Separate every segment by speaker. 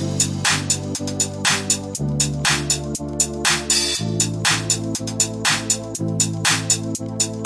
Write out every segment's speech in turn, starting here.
Speaker 1: Thank you.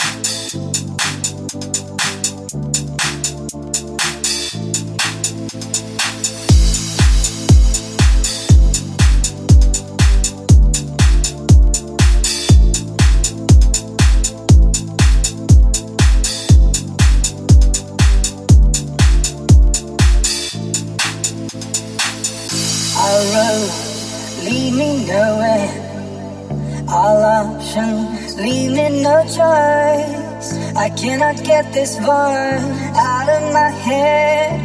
Speaker 1: This one out of my head.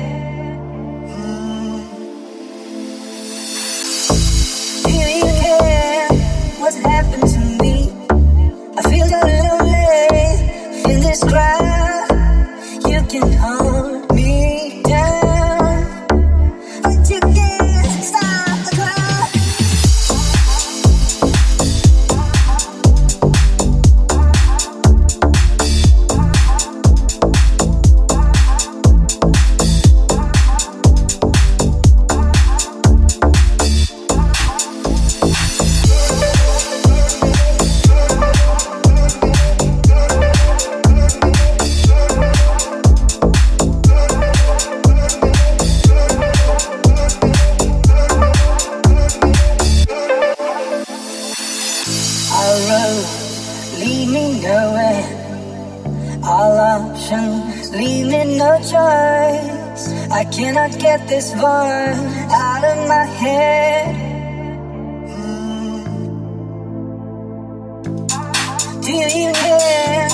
Speaker 1: Do you care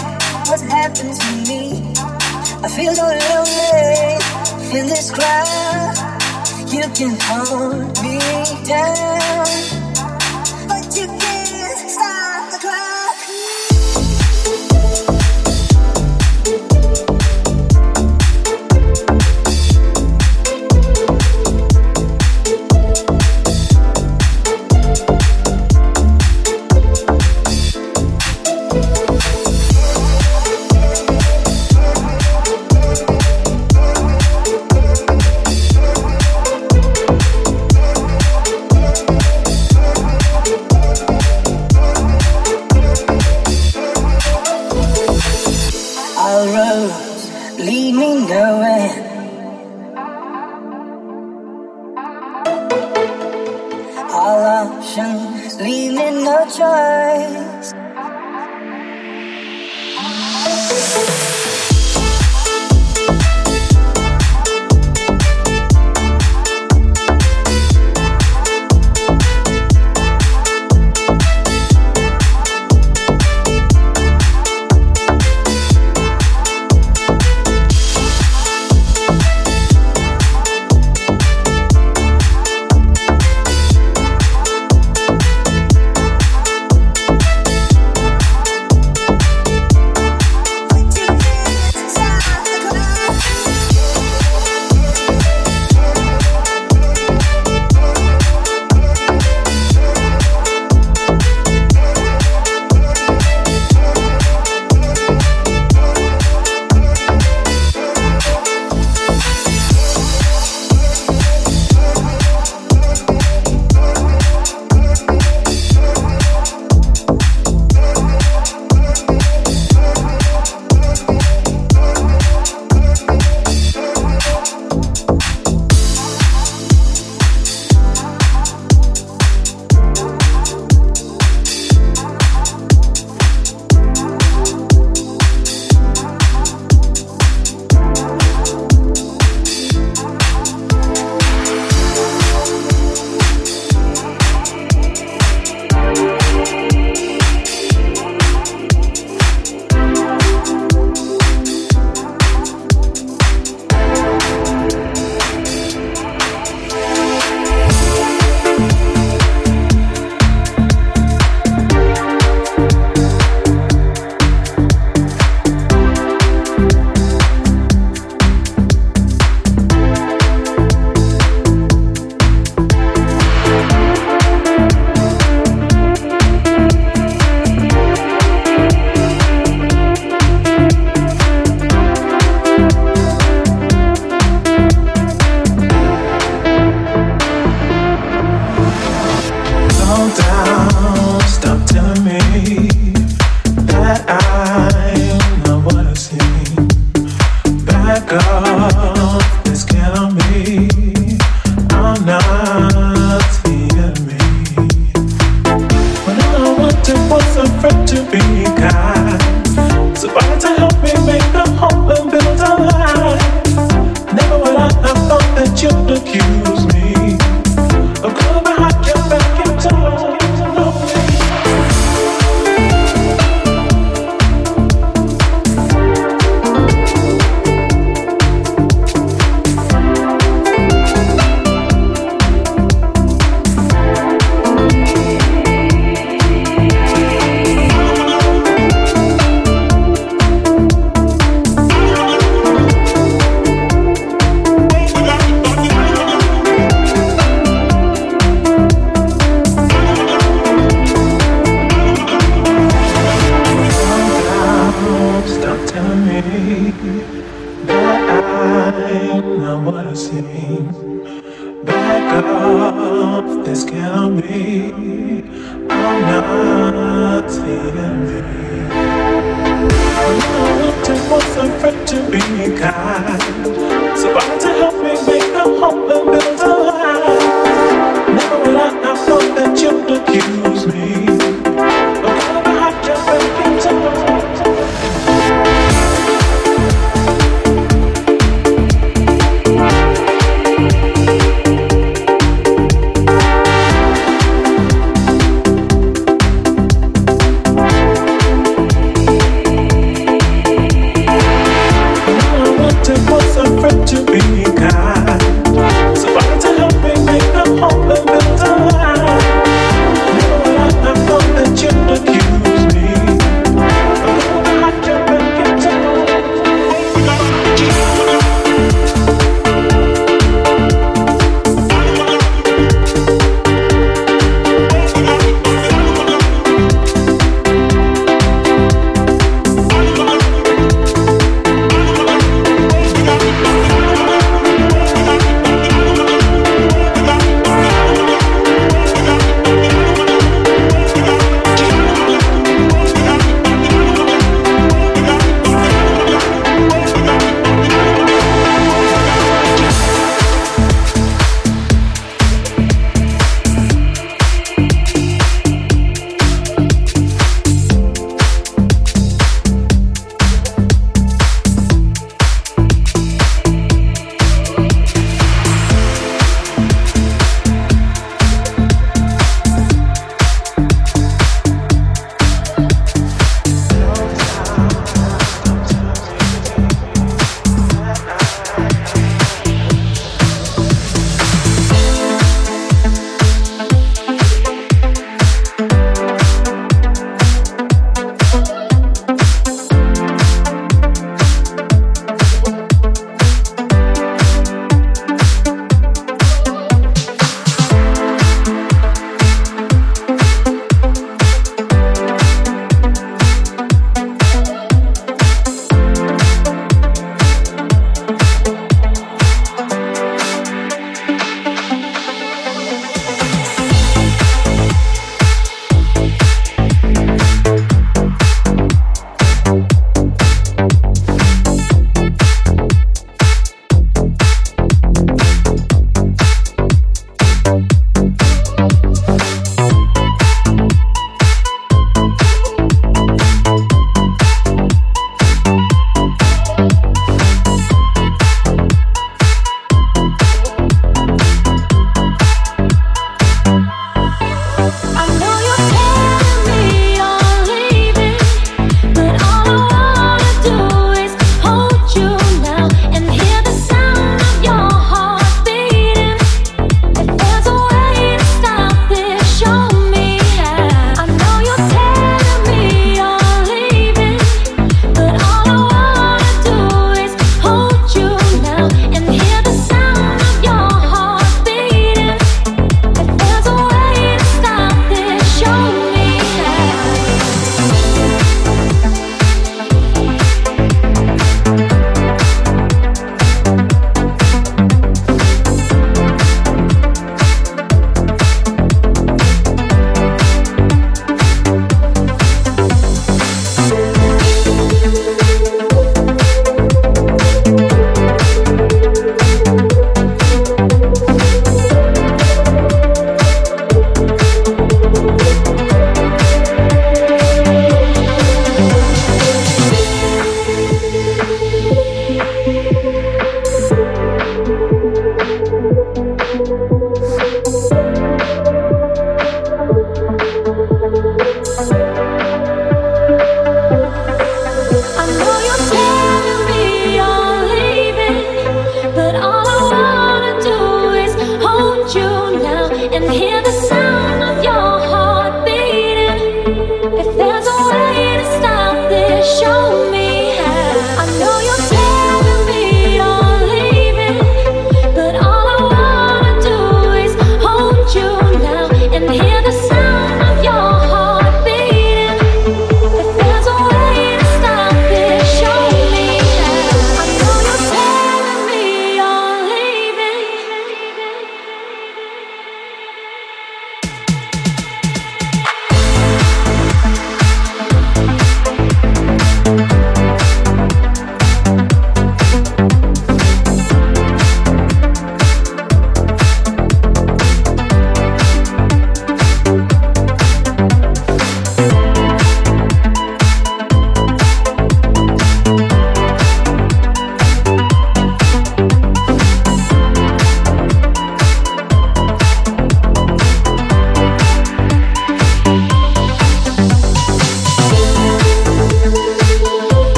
Speaker 1: what's happened to me? I feel so lonely in this crowd. You can hold me down,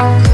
Speaker 2: Bye.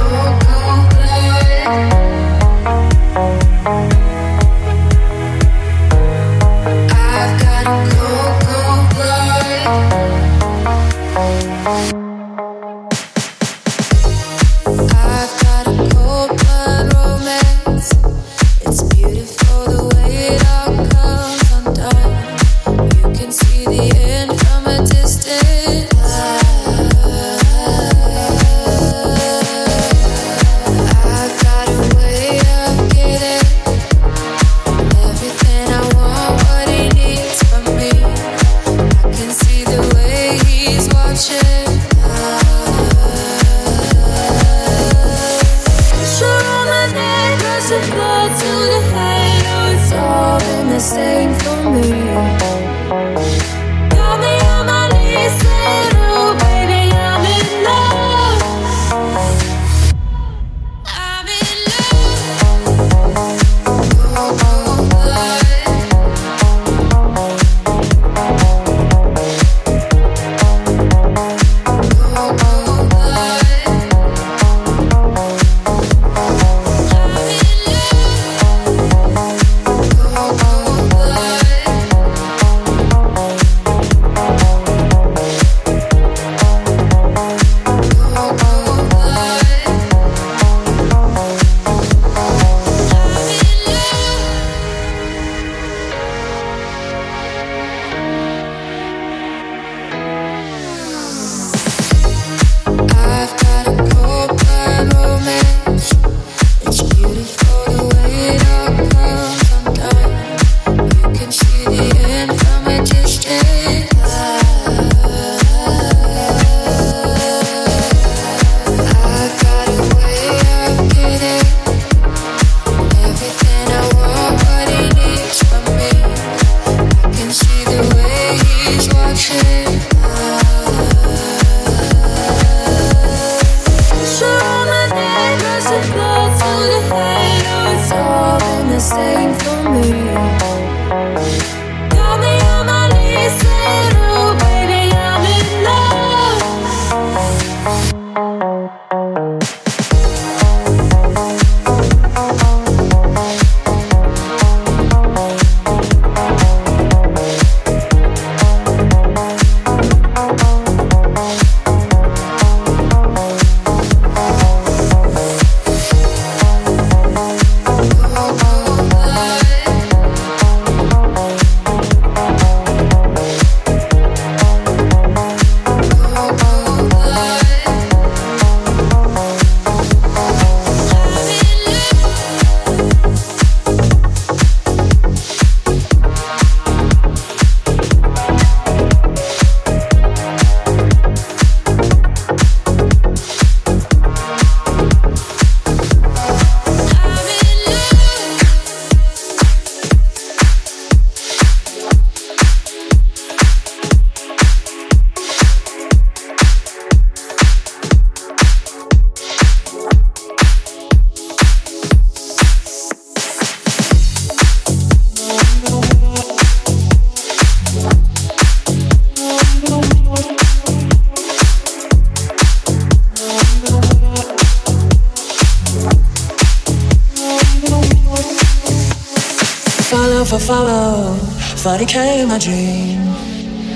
Speaker 3: 40k in my dream.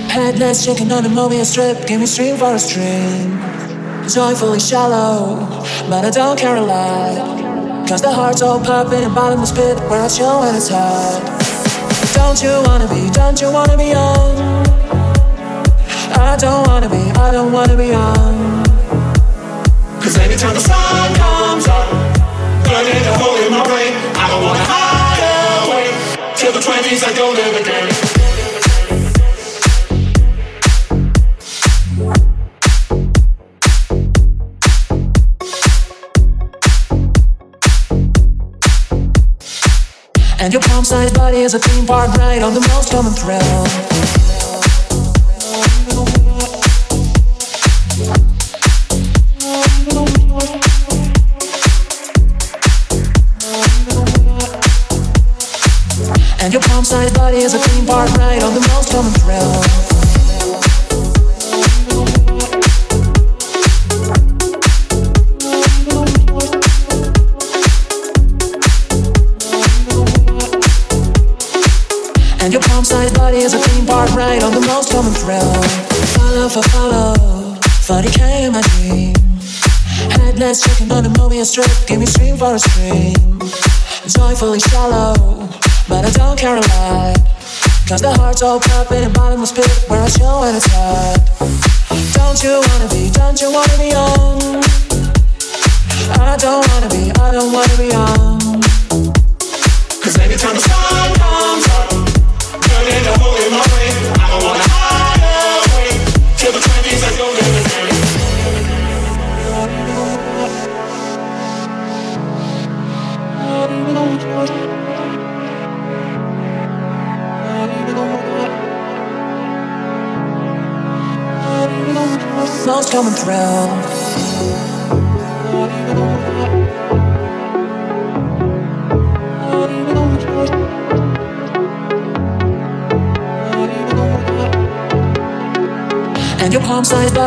Speaker 3: Headless chicken on a Mobius strip, give me stream for a stream. Joyfully shallow, but I don't care a lot. Cause the heart's all popping in bottomless pit where I chill when it's hot. Don't you wanna be, don't you wanna be on? I don't wanna be, I don't wanna be young.
Speaker 4: Cause anytime the sun comes up, burning a hole in my brain, I don't wanna hide Till the 20s, I don't live again.
Speaker 3: And your palm-sized body is a theme park ride on the most common thrill. Oversized body is a theme park ride on the most common and your palm sized body is a theme park ride on the most common thrill. Follow for follow, 40k in my dream. Headless checking on a Mobius strip, give me stream for a stream. Joyfully shallow, but I don't care a lot. Cause the heart's all popping and bottomless pit where I show when it's hot. Don't you wanna be, don't you wanna be on? I don't wanna be, I don't wanna be on.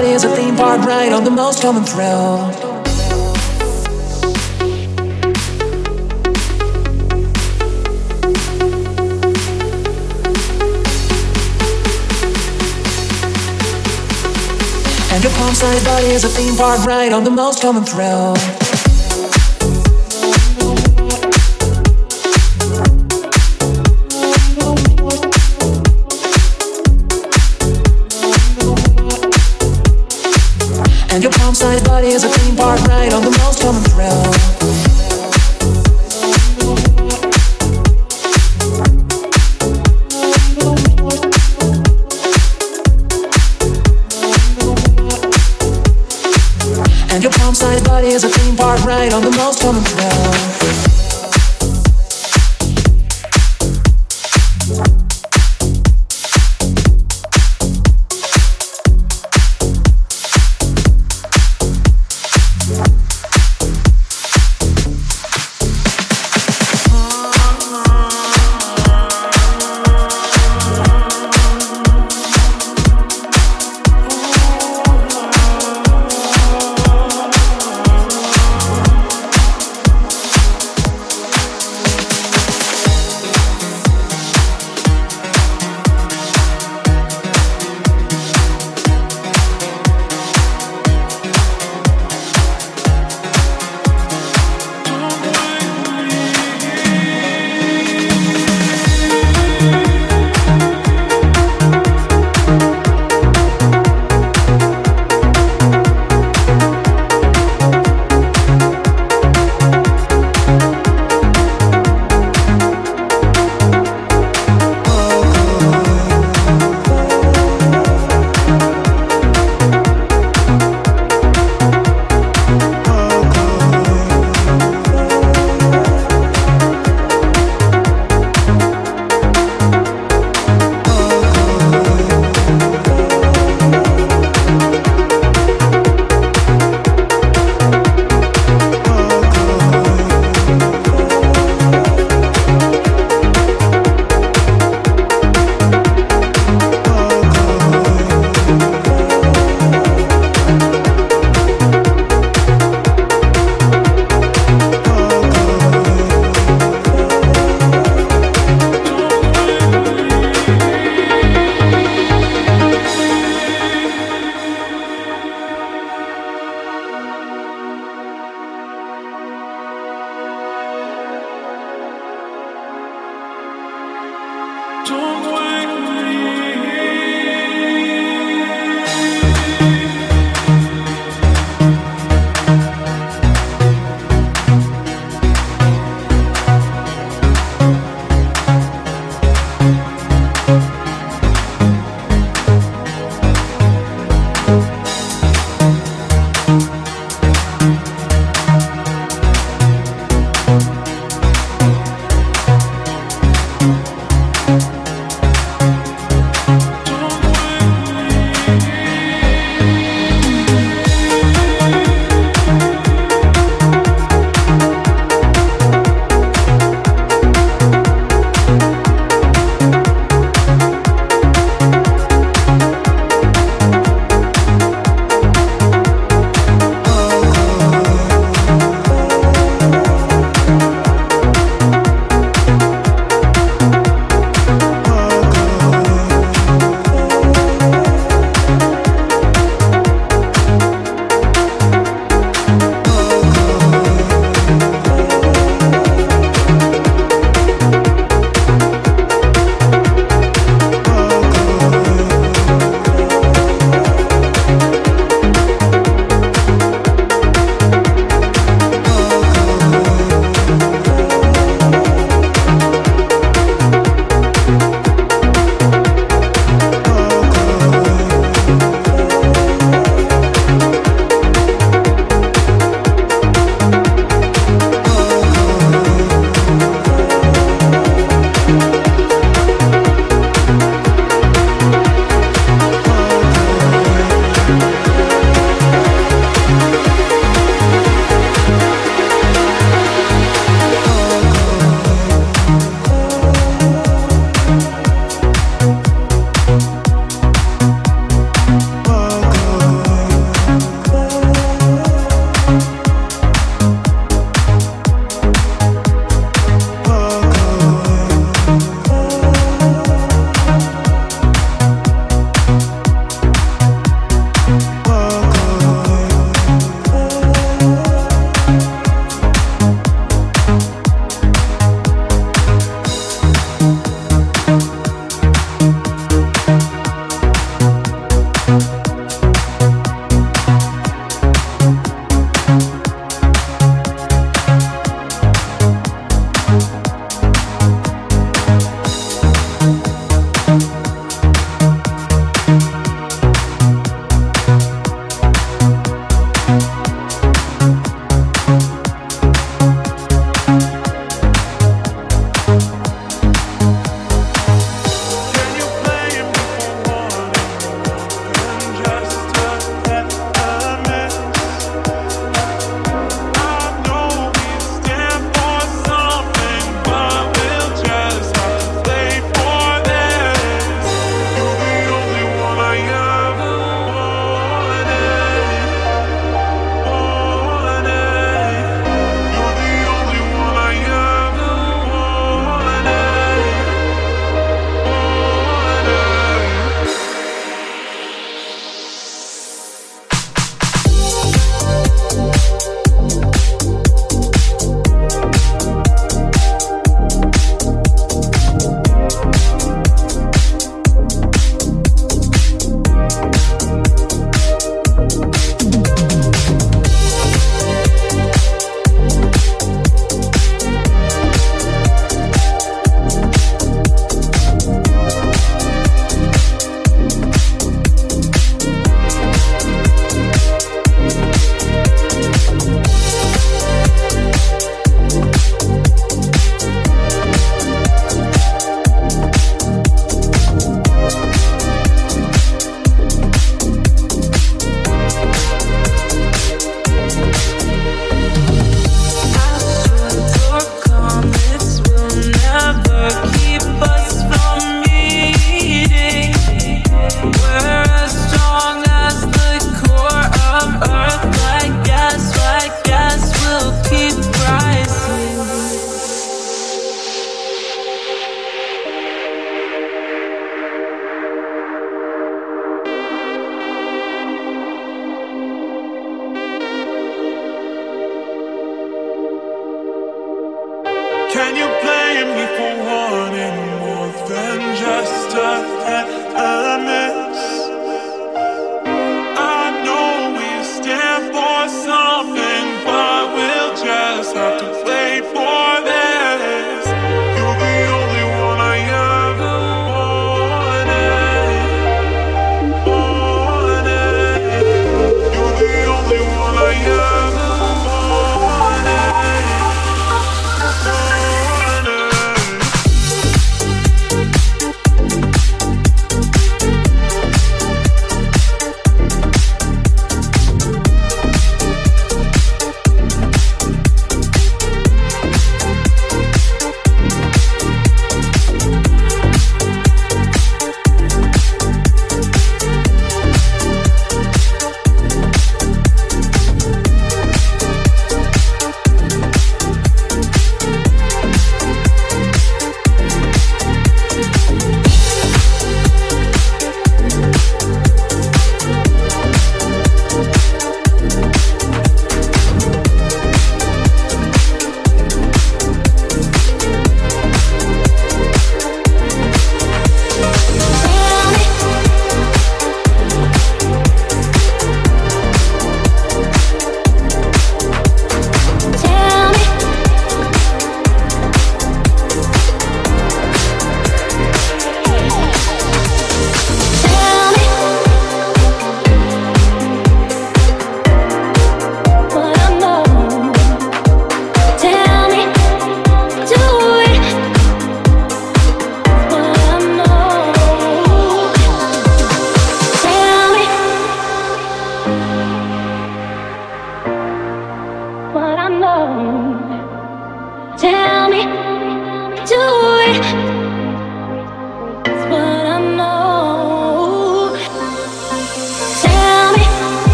Speaker 3: What is a theme park ride on the most common thrill? And your palm-sized body is a theme park ride on the most common thrill. And your palm-sized body is a theme park ride on the most common thrill. And your palm-sized body is a theme park ride on the most common thrill.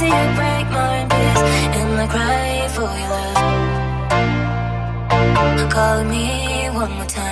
Speaker 5: do you break my cry for your love? Call me one more time.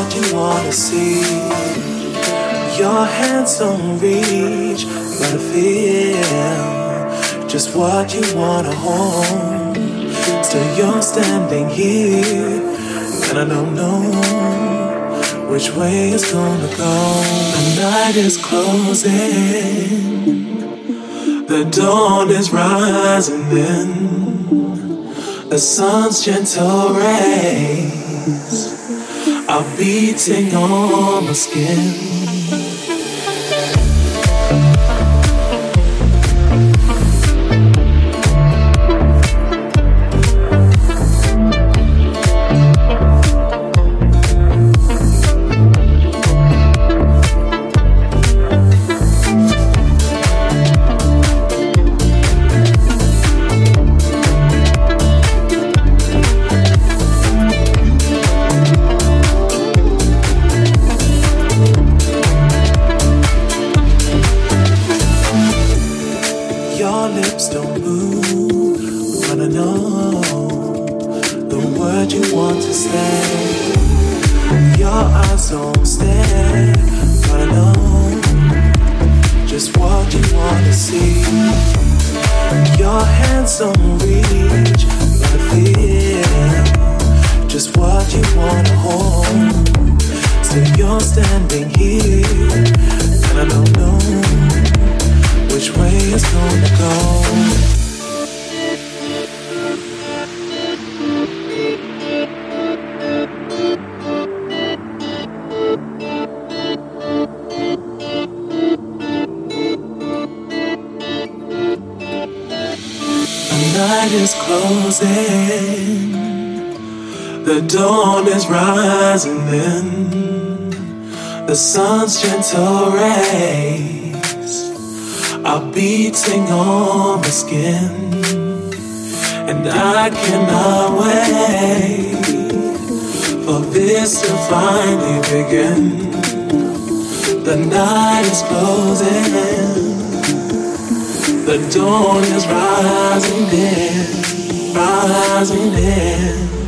Speaker 6: what you wanna see. Your hands don't reach, but I feel just what you wanna hold. Still, you're standing here, and I don't know which way it's gonna go. The night is closing, the dawn is rising. Then the sun's gentle rays beating on my skin. night is closing, the dawn is rising in, the sun's gentle rays are beating on my skin, and I cannot wait for this to finally begin. The night is closing. The dawn is rising there, rising there.